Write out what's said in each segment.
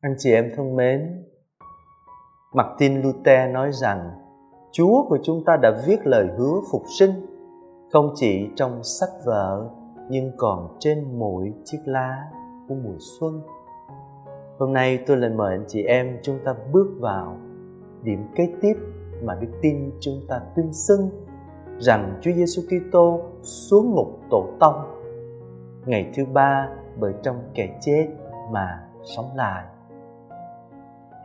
Anh chị em thân mến, Martin Luther nói rằng Chúa của chúng ta đã viết lời hứa phục sinh không chỉ trong sách vở nhưng còn trên mỗi chiếc lá của mùa xuân. Hôm nay tôi lại mời anh chị em chúng ta bước vào điểm kế tiếp mà đức tin chúng ta tuyên xưng rằng Chúa Giêsu Kitô xuống ngục tổ tông ngày thứ ba bởi trong kẻ chết mà sống lại.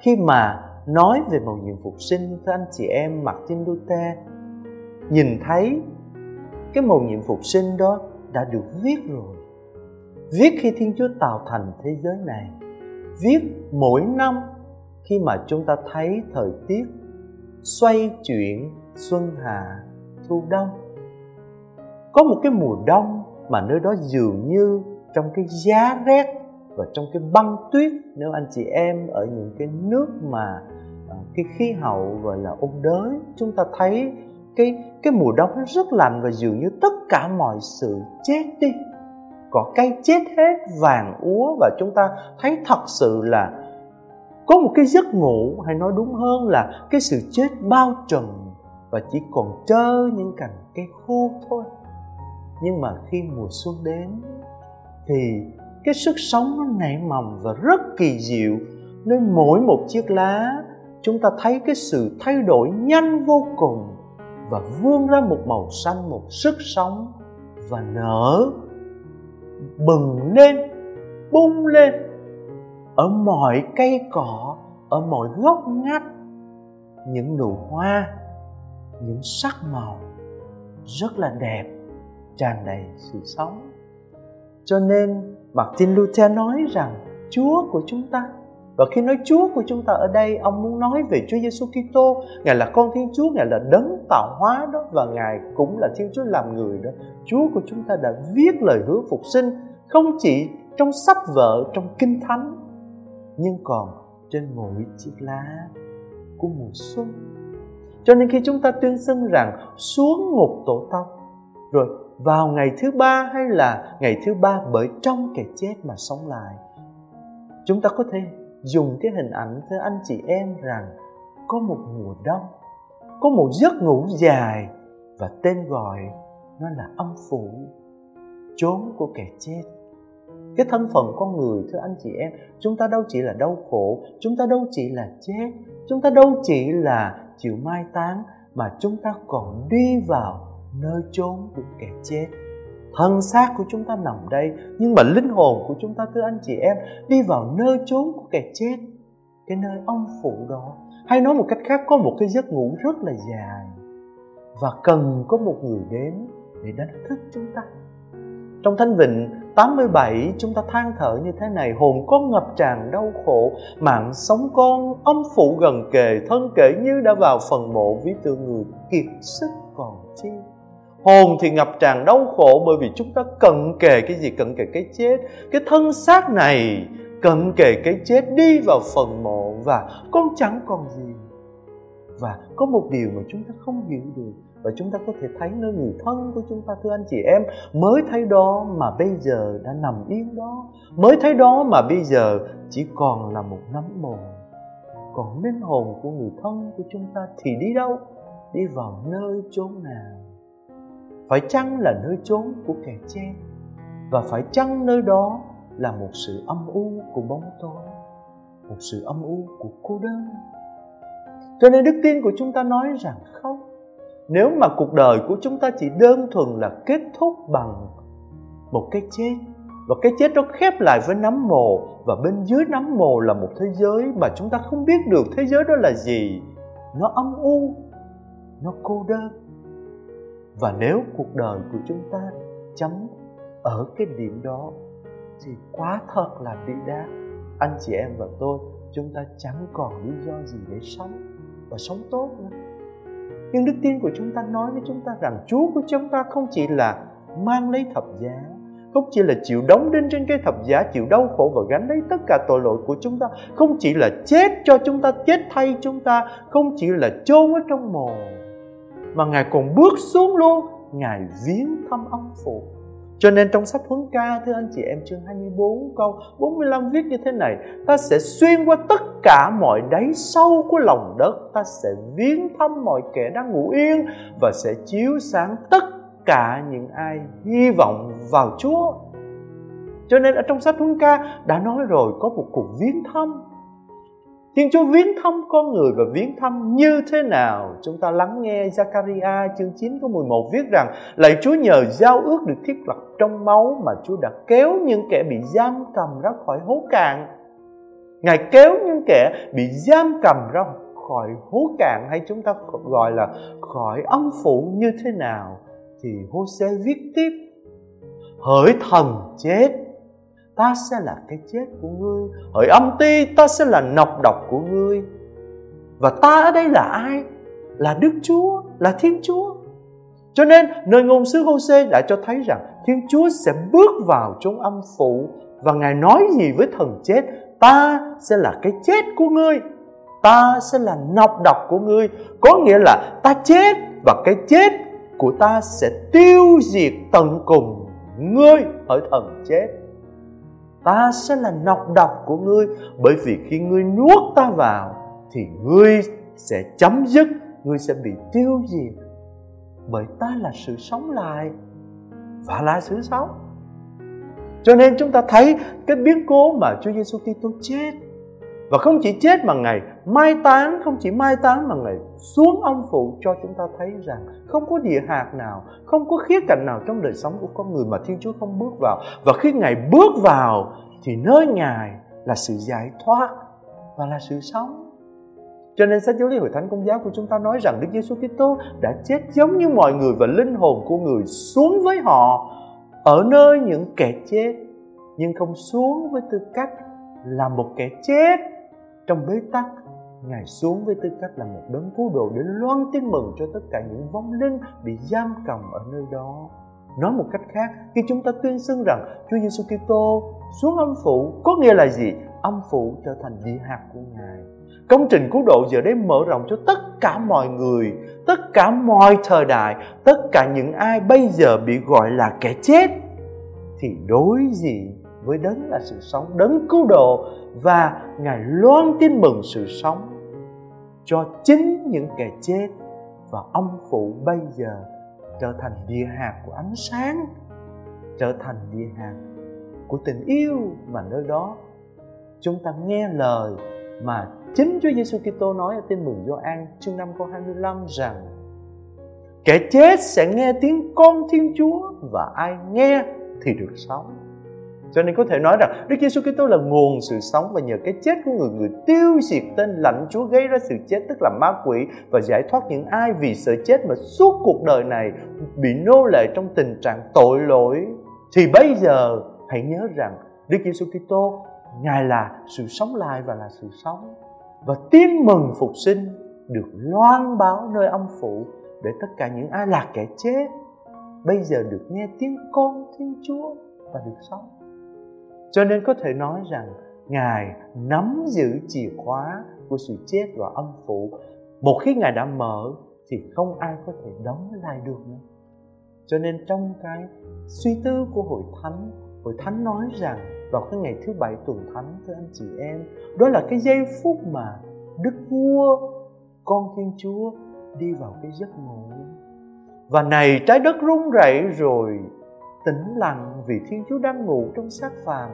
Khi mà nói về mầu nhiệm phục sinh, thưa anh chị em, Martin Luther, nhìn thấy cái mầu nhiệm phục sinh đó đã được viết rồi. Viết khi Thiên Chúa tạo thành thế giới này. Viết mỗi năm khi mà chúng ta thấy thời tiết xoay chuyển, xuân hạ, thu đông. Có một cái mùa đông mà nơi đó dường như trong cái giá rét và trong cái băng tuyết, nếu anh chị em ở những cái nước mà ờ, cái khí hậu, gọi là, ôn đới, chúng ta thấy cái cái mùa đông nó rất lạnh và dường như tất cả mọi sự chết đi. Cỏ cây chết hết vàng úa và chúng ta thấy thật sự là có một cái giấc ngủ, hay nói đúng hơn là cái sự chết bao trùm và chỉ còn trơ những cành cây khô thôi. Nhưng mà khi mùa xuân đến thì cái sức sống nó nảy mầm và rất kỳ diệu. Nên mỗi một chiếc lá, chúng ta thấy cái sự thay đổi nhanh vô cùng và vươn ra một màu xanh, một sức sống và nở, bừng lên, bung lên ở mọi cây cỏ, ở mọi gốc ngách. Những nụ hoa, những sắc màu rất là đẹp, tràn đầy sự sống. Cho nên Martin Luther nói rằng Chúa của chúng ta, và khi nói Chúa của chúng ta ở đây, ông muốn nói về Chúa Giêsu Kitô. Ngài là con Thiên Chúa, ngài là đấng tạo hóa đó, và ngài cũng là Thiên Chúa làm người đó. Chúa của chúng ta đã viết lời hứa phục sinh, không chỉ trong sách vở, trong kinh thánh, nhưng còn trên mỗi chiếc lá của mùa xuân. Cho nên khi chúng ta tuyên xưng rằng xuống ngục tổ tông, rồi vào ngày thứ ba hay là ngày thứ ba bởi trong kẻ chết mà sống lại. Chúng ta có thể dùng cái hình ảnh thưa anh chị em rằng có một mùa đông, có một giấc ngủ dài và tên gọi nó là âm phủ, chốn của kẻ chết. Cái thân phận con người thưa anh chị em, chúng ta đâu chỉ là đau khổ, chúng ta đâu chỉ là chết, chúng ta đâu chỉ là chịu mai táng mà chúng ta còn đi vào nơi chốn của kẻ chết. Thân xác của chúng ta nằm đây, nhưng mà linh hồn của chúng ta, thưa anh chị em, đi vào nơi chốn của kẻ chết, cái nơi âm phủ đó. Hay nói một cách khác, có một cái giấc ngủ rất là dài, và cần có một người đến để đánh thức chúng ta. Trong Thanh Vịnh 87 chúng ta than thở như thế này, Hồn con ngập tràn đau khổ, Mạng sống con âm phủ gần kề, Thân kể như đã vào phần mộ, Ví tự người kiệt sức còn chi. Hồn thì ngập tràn đau khổ Bởi vì chúng ta cận kề cái gì, cận kề cái chết. Cái thân xác này cận kề cái chết Đi vào phần mộ Và con chẳng còn gì. Và có một điều mà chúng ta không hiểu được và chúng ta có thể thấy nơi người thân của chúng ta, thưa anh chị em, mới thấy đó mà bây giờ đã nằm yên đó. Mới thấy đó mà bây giờ chỉ còn là một nấm mồ. Còn linh hồn của người thân của chúng ta thì đi đâu? Đi vào nơi chốn nào? Phải chăng là nơi chốn của kẻ che? Và phải chăng nơi đó là một sự âm u của bóng tối, một sự âm u của cô đơn? Cho nên đức tin của chúng ta nói rằng không. Nếu mà cuộc đời của chúng ta chỉ đơn thuần là kết thúc bằng một cái chết, và cái chết đó khép lại với nấm mồ, và bên dưới nấm mồ là một thế giới mà chúng ta không biết được thế giới đó là gì, nó âm u, nó cô đơn và nếu cuộc đời của chúng ta chấm ở cái điểm đó, thì quá thật là bị đá. Anh chị em và tôi, chúng ta chẳng còn lý do gì để sống và sống tốt nữa. Nhưng đức tin của chúng ta nói với chúng ta rằng Chúa của chúng ta không chỉ là mang lấy thập giá, không chỉ là chịu đóng đinh trên cái thập giá, chịu đau khổ và gánh lấy tất cả tội lỗi của chúng ta, không chỉ là chết cho chúng ta, chết thay chúng ta, không chỉ là chôn ở trong mồ mà ngài còn bước xuống luôn, ngài viếng thăm ông phụ. Cho nên trong sách Huấn Ca, thưa anh chị em, chương 24 câu 45 viết như thế này, Ta sẽ xuyên qua tất cả mọi đáy sâu của lòng đất, Ta sẽ viếng thăm mọi kẻ đang ngủ yên Và sẽ chiếu sáng tất cả những ai hy vọng vào Chúa. Cho nên ở trong sách Huấn Ca đã nói rồi, có một cuộc viếng thăm. Thiên Chúa viếng thăm con người và viếng thăm như thế nào? Chúng ta lắng nghe Zakaria chương 9 câu 11 viết rằng, Lạy Chúa nhờ giao ước được thiết lập trong máu mà Chúa đã kéo những kẻ bị giam cầm ra khỏi hố cạn. Ngài kéo những kẻ bị giam cầm ra khỏi hố cạn hay chúng ta gọi là khỏi âm phủ như thế nào? Thì Hosea viết tiếp, Hỡi thần chết ta sẽ là cái chết của ngươi hỡi âm ti, ta sẽ là nọc độc của ngươi và ta ở đây là ai là đức chúa, là thiên chúa cho nên, nơi ngôn sứ Hô-xê đã cho thấy rằng Thiên Chúa sẽ bước vào trong âm phủ và Ngài nói gì với thần chết? Ta sẽ là cái chết của ngươi. Ta sẽ là nọc độc của ngươi. Có nghĩa là ta chết và cái chết của ta sẽ tiêu diệt tận cùng ngươi ở thần chết ta sẽ là nọc độc của ngươi. Bởi vì khi ngươi nuốt ta vào, thì ngươi sẽ chấm dứt, ngươi sẽ bị tiêu diệt. Bởi ta là sự sống lại và là sự sống. Cho nên chúng ta thấy cái biến cố mà Chúa Giêsu Kitô chết. Và không chỉ chết mà ngày mai táng, không chỉ mai táng mà Ngài xuống ông phụ cho chúng ta thấy rằng không có địa hạt nào, không có khía cạnh nào trong đời sống của con người mà Thiên Chúa không bước vào. Và khi Ngài bước vào thì nơi Ngài là sự giải thoát và là sự sống. Cho nên sách giáo lý hội thánh công giáo của chúng ta nói rằng Đức Giêsu Kitô đã chết giống như mọi người và linh hồn của người xuống với họ ở nơi những kẻ chết nhưng không xuống với tư cách là một kẻ chết trong bế tắc Ngài xuống với tư cách là một đấng cứu độ để loan tin mừng cho tất cả những vong linh bị giam cầm ở nơi đó. Nói một cách khác, khi chúng ta tuyên xưng rằng Chúa Giêsu Kitô xuống âm phủ có nghĩa là gì? Âm phủ trở thành địa hạt của Ngài. Công trình cứu độ giờ đây mở rộng cho tất cả mọi người, tất cả mọi thời đại, tất cả những ai bây giờ bị gọi là kẻ chết thì đối diện với đấng là sự sống, đấng cứu độ và Ngài loan tin mừng sự sống cho chính những kẻ chết và ông phụ bây giờ trở thành địa hạt của ánh sáng, trở thành địa hạt của tình yêu mà nơi đó chúng ta nghe lời mà chính Chúa Giêsu Kitô nói ở tin mừng Gioan chương 5 câu 25 rằng, kẻ chết sẽ nghe tiếng con Thiên Chúa và ai nghe thì được sống. Cho nên có thể nói rằng Đức Giêsu Kitô là nguồn sự sống và nhờ cái chết của người người tiêu diệt tên lãnh Chúa gây ra sự chết, tức là ma quỷ, và giải thoát những ai vì sợ chết mà suốt cuộc đời này bị nô lệ trong tình trạng tội lỗi thì bây giờ, hãy nhớ rằng Đức Giêsu Kitô, Ngài là sự sống lại và là sự sống và tin mừng phục sinh được loan báo nơi âm phủ để tất cả những ai là kẻ chết, bây giờ được nghe tiếng con Thiên Chúa và được sống. Cho nên có thể nói rằng Ngài nắm giữ chìa khóa của sự chết và âm phủ. Một khi Ngài đã mở thì không ai có thể đóng lại được nữa. Cho nên trong cái suy tư của hội thánh, hội thánh nói rằng vào cái ngày thứ bảy tuần thánh thưa anh chị em, đó là cái giây phút mà Đức Vua con Thiên Chúa đi vào cái giấc ngủ. Và này trái đất rung rẩy rồi tĩnh lặng vì Thiên Chúa đang ngủ trong xác phàm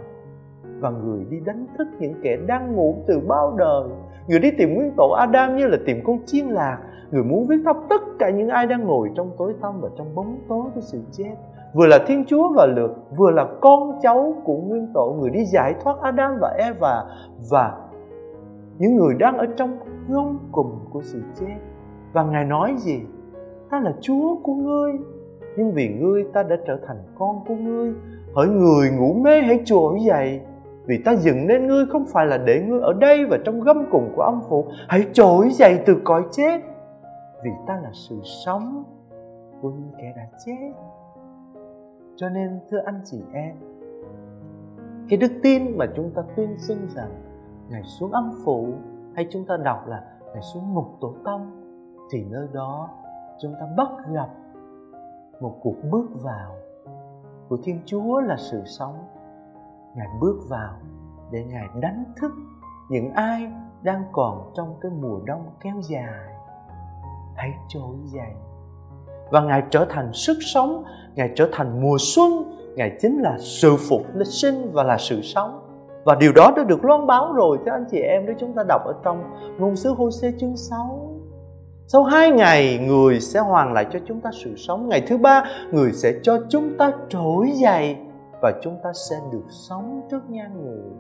và người đi đánh thức những kẻ đang ngủ từ bao đời. Người đi tìm nguyên tổ Adam như là tìm con chiên lạc. Người muốn viết thắp tất cả những ai đang ngồi trong tối tăm và trong bóng tối của sự chết. Vừa là Thiên Chúa và lượt, vừa là con cháu của nguyên tổ, người đi giải thoát Adam và Eva và những người đang ở trong ngông cùng của sự chết. Và Ngài nói gì? Ta là Chúa của ngươi, nhưng vì ngươi ta đã trở thành con của ngươi hỡi người ngủ mê hãy trỗi dậy vì ta dựng nên ngươi không phải là để ngươi ở đây và trong gâm cùng của âm phủ. Hãy trỗi dậy từ cõi chết. Vì ta là sự sống của những kẻ đã chết. Cho nên, thưa anh chị em, cái đức tin mà chúng ta tuyên xưng rằng ngài xuống âm phủ hay chúng ta đọc là ngài xuống ngục tổ tông, thì nơi đó chúng ta bắt gặp một cuộc bước vào của Thiên Chúa là sự sống. Ngài bước vào để Ngài đánh thức những ai đang còn trong cái mùa đông kéo dài. Hãy trỗi dậy. Và Ngài trở thành sức sống, Ngài trở thành mùa xuân, Ngài chính là sự phục sinh và là sự sống. Và điều đó đã được loan báo rồi cho anh chị em nếu chúng ta đọc ở trong ngôn sứ Hô-xê chương 6. Sau hai ngày người sẽ hoàn lại cho chúng ta sự sống Ngày thứ ba người sẽ cho chúng ta trỗi dậy và chúng ta sẽ được sống trước nhan người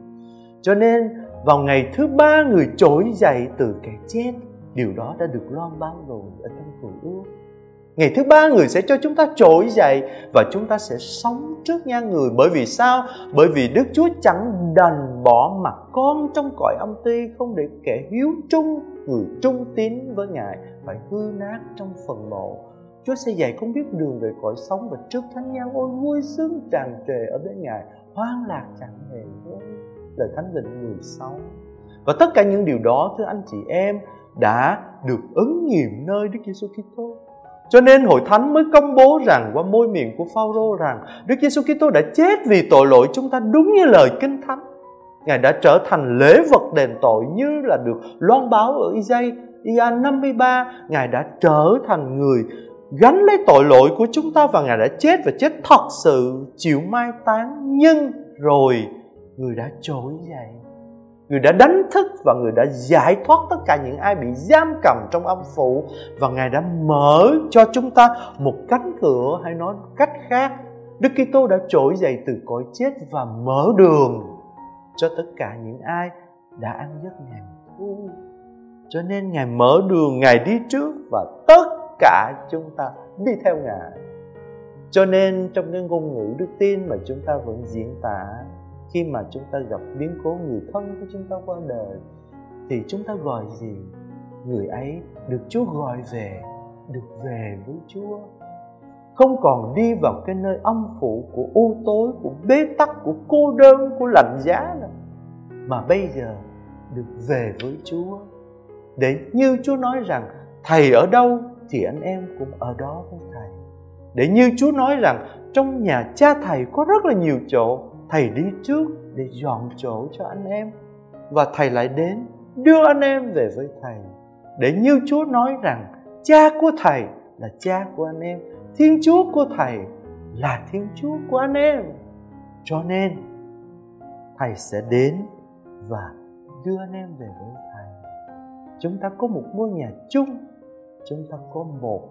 Cho nên vào ngày thứ ba người trỗi dậy từ cái chết Điều đó đã được loan báo rồi ở trong cựu ước Ngày thứ ba người sẽ cho chúng ta trỗi dậy và chúng ta sẽ sống trước nhan người. Bởi vì sao? Bởi vì Đức Chúa chẳng đành bỏ mặt con trong cõi âm ti không để kẻ hiếu trung, người trung tín với Ngài phải hư nát trong phần mộ. Chúa sẽ dạy con biết đường về cõi sống và trước thánh nhân ôi, vui sướng tràn trề ở bên Ngài, hoang lạc chẳng hề với lời thánh định người sống. Và tất cả những điều đó, thưa anh chị em, đã được ứng nghiệm nơi Đức Giêsu Kitô cho nên hội thánh mới công bố rằng qua môi miệng của Phaolô rằng Đức Giêsu Kitô đã chết vì tội lỗi chúng ta đúng như lời Kinh Thánh. Ngài đã trở thành lễ vật đền tội như là được loan báo ở Isaiah 53. Ngài đã trở thành người gánh lấy tội lỗi của chúng ta và Ngài đã chết và chết thật sự chịu mai táng. Nhưng rồi người đã trỗi dậy. Người đã đánh thức và người đã giải thoát tất cả những ai bị giam cầm trong âm phủ. Và Ngài đã mở cho chúng ta một cánh cửa hay nói cách khác Đức Kitô đã trỗi dậy từ cõi chết và mở đường cho tất cả những ai đã ăn giấc ngàn thu. Cho nên Ngài mở đường, Ngài đi trước và tất cả chúng ta đi theo Ngài. Cho nên trong cái ngôn ngữ đức tin mà chúng ta vẫn diễn tả, khi mà chúng ta gặp biến cố người thân của chúng ta qua đời, thì chúng ta gọi gì? Người ấy được chúa gọi về, được về với chúa. Không còn đi vào cái nơi âm phủ của u tối, của bế tắc, của cô đơn, của lạnh giá nữa, mà bây giờ được về với chúa. Để như chúa nói rằng, thầy ở đâu? Thì anh em cũng ở đó với thầy. Để như chúa nói rằng, trong nhà cha thầy có rất là nhiều chỗ, thầy đi trước để dọn chỗ cho anh em. Và thầy lại đến đưa anh em về với thầy. Để như chúa nói rằng, cha của thầy là cha của anh em, thiên chúa của thầy là thiên chúa của anh em. Cho nên, thầy sẽ đến và đưa anh em về với thầy. Chúng ta có một ngôi nhà chung chúng ta có một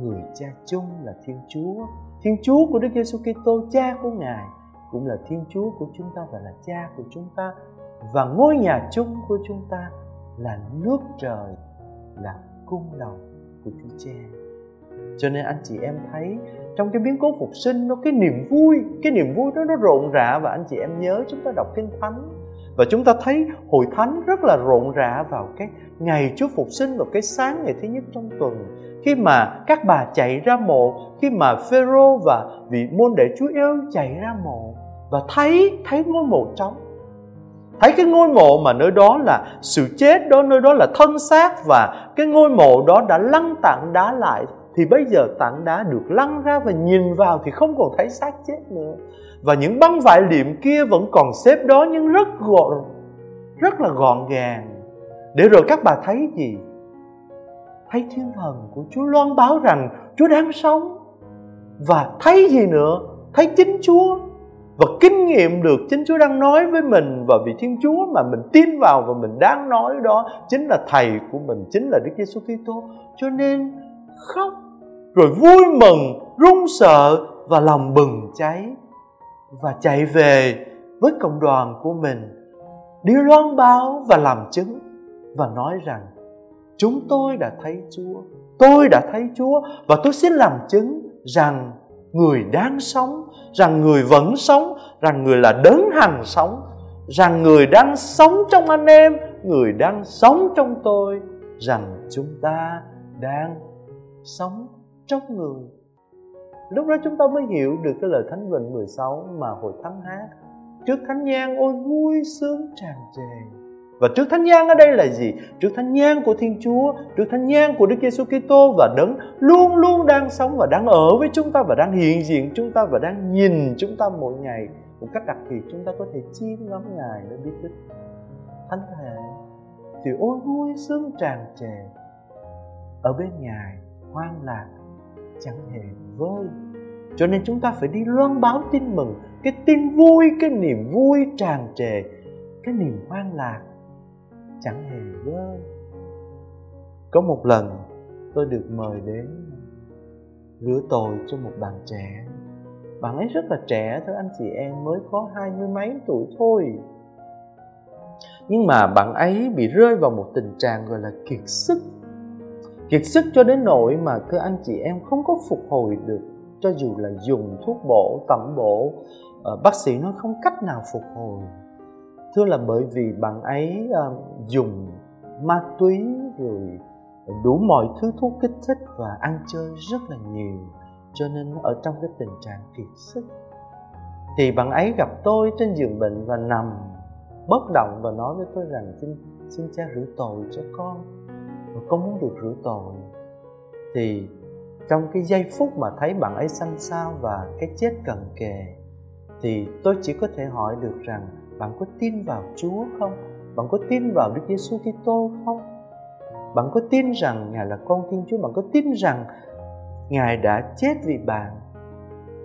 người cha chung là thiên chúa. Thiên chúa của đức giêsu kitô cha của ngài cũng là Thiên Chúa của chúng ta và là Cha của chúng ta. Và ngôi nhà chung của chúng ta là nước trời là cung lòng của Chúa Cha. Cho nên anh chị em thấy trong cái biến cố phục sinh nó cái niềm vui, cái niềm vui đó nó rộn rã và anh chị em nhớ chúng ta đọc kinh thánh và chúng ta thấy hội thánh rất là rộn rã vào cái ngày Chúa phục sinh vào cái sáng ngày thứ nhất trong tuần. Khi mà các bà chạy ra mộ, khi mà Phêrô và vị môn đệ Chúa yêu chạy ra mộ và thấy thấy ngôi mộ trống. Thấy cái ngôi mộ mà nơi đó là sự chết, đó, nơi đó là thân xác và cái ngôi mộ đó đã lăn tảng đá lại, thì bây giờ tảng đá được lăn ra và nhìn vào thì không còn thấy xác chết nữa và những băng vải liệm kia vẫn còn xếp đó nhưng rất gọn rất là gọn gàng. Để rồi các bà thấy gì? Thấy thiên thần của chúa loan báo rằng chúa đang sống. Và thấy gì nữa? Thấy chính chúa. Và kinh nghiệm được chính Chúa đang nói với mình. Và vì Thiên Chúa mà mình tin vào và mình đang nói đó chính là thầy của mình, chính là Đức Giêsu Kitô. Cho nên khóc rồi vui mừng, run sợ và lòng bừng cháy và chạy về với cộng đoàn của mình đi loan báo và làm chứng và nói rằng chúng tôi đã thấy Chúa, tôi đã thấy Chúa và tôi xin làm chứng rằng người đang sống rằng người vẫn sống rằng người là đấng hằng sống rằng người đang sống trong anh em người đang sống trong tôi rằng chúng ta đang sống trong người lúc đó chúng ta mới hiểu được cái lời thánh vịnh 16 mà hội thánh hát. Trước thánh nhang ôi vui sướng tràn trề. Và trước thánh nhang ở đây là gì? Trước thánh nhang của Thiên Chúa, trước thánh nhang của Đức Giêsu Kitô và đấng luôn luôn đang sống và đang ở với chúng ta và đang hiện diện chúng ta và đang nhìn chúng ta mỗi ngày một cách đặc biệt. Chúng ta có thể chiêm ngắm Ngài để biết đích thánh thể thì ôi vui sướng tràn trề. Ở bên Ngài hoang lạc chẳng hề vơi. Cho nên chúng ta phải đi loan báo tin mừng, cái tin vui, cái niềm vui tràn trề, cái niềm hoan lạc chẳng hề vơi. Có một lần tôi được mời đến rửa tội cho một bạn trẻ. Bạn ấy rất là trẻ thôi anh chị em, mới có hai mươi mấy tuổi thôi. Nhưng mà bạn ấy bị rơi vào một tình trạng gọi là kiệt sức kiệt sức cho đến nỗi mà thưa anh chị em không có phục hồi được. Cho dù là dùng thuốc bổ, tẩm bổ ờ, bác sĩ nói không cách nào phục hồi. Thưa là bởi vì bạn ấy ờ, dùng ma túy rồi đủ mọi thứ thuốc kích thích và ăn chơi rất là nhiều. Cho nên ở trong cái tình trạng kiệt sức. Thì bạn ấy gặp tôi trên giường bệnh và nằm bất động và nói với tôi rằng, xin xin cha rửa tội cho con và con muốn được rửa tội thì trong cái giây phút mà thấy bạn ấy xanh xao và cái chết cận kề thì tôi chỉ có thể hỏi được rằng bạn có tin vào Chúa không? Bạn có tin vào Đức Giêsu Kitô không? Bạn có tin rằng Ngài là con Thiên Chúa? Bạn có tin rằng Ngài đã chết vì bạn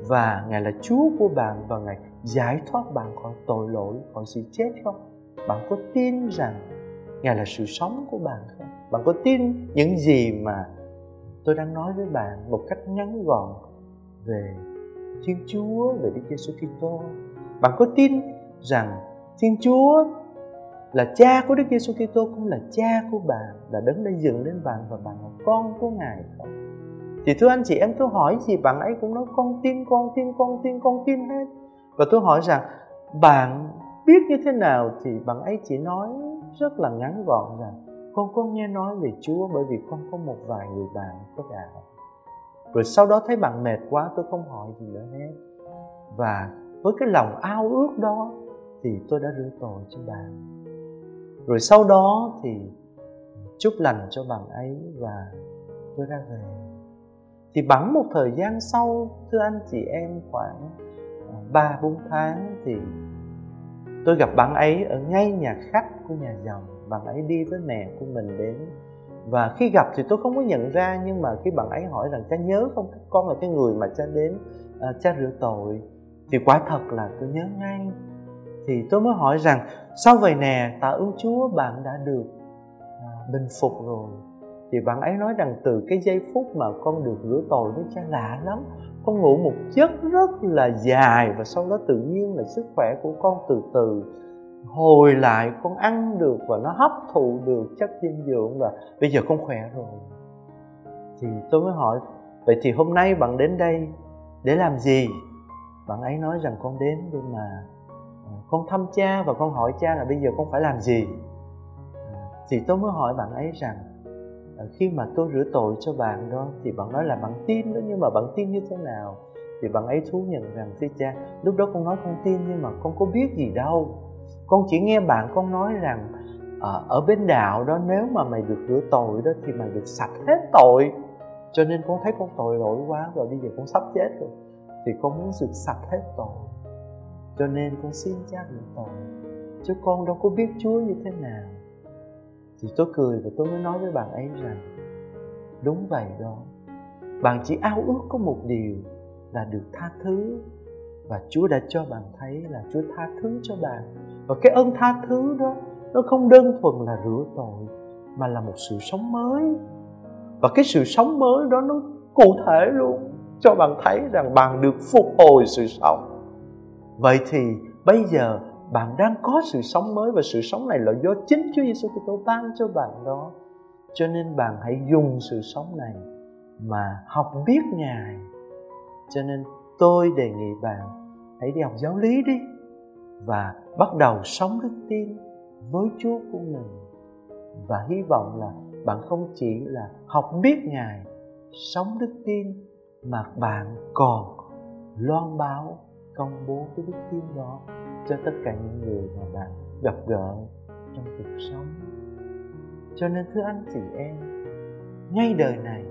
và Ngài là Chúa của bạn và Ngài giải thoát bạn khỏi tội lỗi, khỏi sự chết không? Bạn có tin rằng Ngài là sự sống của bạn không? Bạn có tin những gì mà tôi đang nói với bạn một cách ngắn gọn về Thiên Chúa, về Đức Giêsu Kitô? Bạn có tin rằng Thiên Chúa là cha của Đức Giêsu Kitô cũng là cha của bạn, là đấng đã dựng lên bạn và bạn là con của Ngài không? thì thưa anh chị em tôi hỏi gì bạn ấy cũng nói con tin con tin con tin con tin hết và tôi hỏi rằng bạn biết như thế nào thì bạn ấy chỉ nói rất là ngắn gọn rằng con có nghe nói về Chúa bởi vì con có một vài người bạn có đạo rồi sau đó thấy bạn mệt quá tôi không hỏi gì nữa hết. Và với cái lòng ao ước đó thì tôi đã rửa tội cho bạn. Rồi sau đó thì chúc lành cho bạn ấy và tôi ra về. Thì bắn một thời gian sau thưa anh chị em khoảng à, ba bốn tháng thì tôi gặp bạn ấy ở ngay nhà khách của nhà giàu bạn ấy đi với mẹ của mình đến. Và khi gặp thì tôi không có nhận ra nhưng mà khi bạn ấy hỏi rằng cha nhớ không? Con là cái người mà cha đến uh, cha rửa tội. Thì quả thật là tôi nhớ ngay. Thì tôi mới hỏi rằng sau vậy nè? Tạ ơn chúa bạn đã được uh, bình phục rồi. Thì bạn ấy nói rằng từ cái giây phút mà con được rửa tội với cha lạ lắm. Con ngủ một giấc rất là dài và sau đó tự nhiên là sức khỏe của con từ từ hồi lại con ăn được và nó hấp thụ được chất dinh dưỡng và bây giờ con khỏe rồi. Thì tôi mới hỏi, vậy thì hôm nay bạn đến đây để làm gì? Bạn ấy nói rằng con đến để mà ờ, con thăm cha và con hỏi cha là bây giờ con phải làm gì. Thì tôi mới hỏi bạn ấy rằng ờ, khi mà tôi rửa tội cho bạn đó thì bạn nói là bạn tin đó, nhưng mà bạn tin như thế nào? Thì bạn ấy thú nhận rằng, thưa cha, lúc đó con nói con tin nhưng mà con có biết gì đâu con chỉ nghe bạn con nói rằng ở, ở bên đạo đó nếu mà mày được rửa tội đó thì mày được sạch hết tội. Cho nên con thấy con tội lỗi quá rồi bây giờ con sắp chết rồi thì con muốn được sạch hết tội. Cho nên con xin cha rửa tội. Chứ con đâu có biết chúa như thế nào. Thì tôi cười và tôi mới nói với bạn ấy rằng đúng vậy đó. Bạn chỉ ao ước có một điều là được tha thứ và chúa đã cho bạn thấy là chúa tha thứ cho bạn và cái ơn tha thứ đó, nó không đơn thuần là rửa tội, mà là một sự sống mới và cái sự sống mới đó nó cụ thể luôn, cho bạn thấy rằng bạn được phục hồi sự sống vậy thì bây giờ bạn đang có sự sống mới và sự sống này là do chính Chúa Giêsu Kitô ban cho bạn đó. Cho nên bạn hãy dùng sự sống này mà học biết Ngài. Cho nên tôi đề nghị bạn hãy đi học giáo lý đi và bắt đầu sống đức tin với Chúa của mình. Và hy vọng là bạn không chỉ là học biết Ngài, sống đức tin mà bạn còn loan báo công bố cái đức tin đó cho tất cả những người mà bạn gặp gỡ trong cuộc sống. Cho nên thưa anh chị em ngay đời này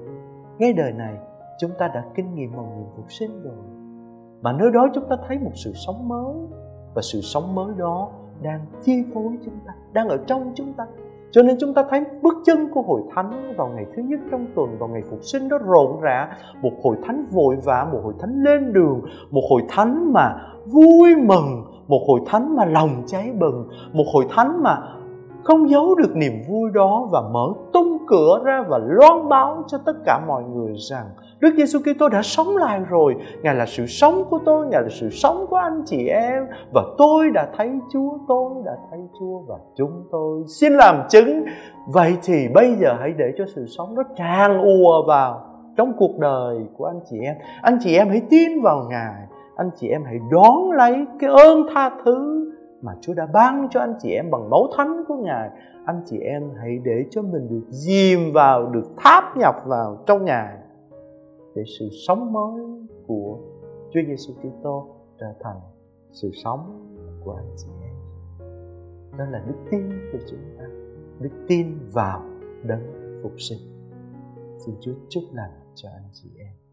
ngay đời này chúng ta đã kinh nghiệm một nhiệm phục sinh rồi. Mà nơi đó chúng ta thấy một sự sống mới và sự sống mới đó đang chi phối chúng ta, đang ở trong chúng ta. Cho nên chúng ta thấy bước chân của hội thánh vào ngày thứ nhất trong tuần, vào ngày phục sinh đó rộn rã. Một hội thánh vội vã, một hội thánh lên đường, một hội thánh mà vui mừng, một hội thánh mà lòng cháy bừng, một hội thánh mà không giấu được niềm vui đó và mở tung cửa ra và loan báo cho tất cả mọi người rằng Đức Giêsu Kitô đã sống lại rồi. Ngài là sự sống của tôi, Ngài là sự sống của anh chị em và tôi đã thấy Chúa, tôi đã thấy Chúa và chúng tôi xin làm chứng. Vậy thì bây giờ hãy để cho sự sống nó tràn ùa vào trong cuộc đời của anh chị em. Anh chị em hãy tin vào Ngài, anh chị em hãy đón lấy cái ơn tha thứ mà Chúa đã ban cho anh chị em bằng máu thánh của Ngài. Anh chị em hãy để cho mình được dìm vào, được tháp nhập vào trong Ngài để sự sống mới của Chúa Giêsu Kitô trở thành sự sống của anh chị em. Đó là đức tin của chúng ta, đức tin vào đấng phục sinh. Xin Chúa chúc lành cho anh chị em.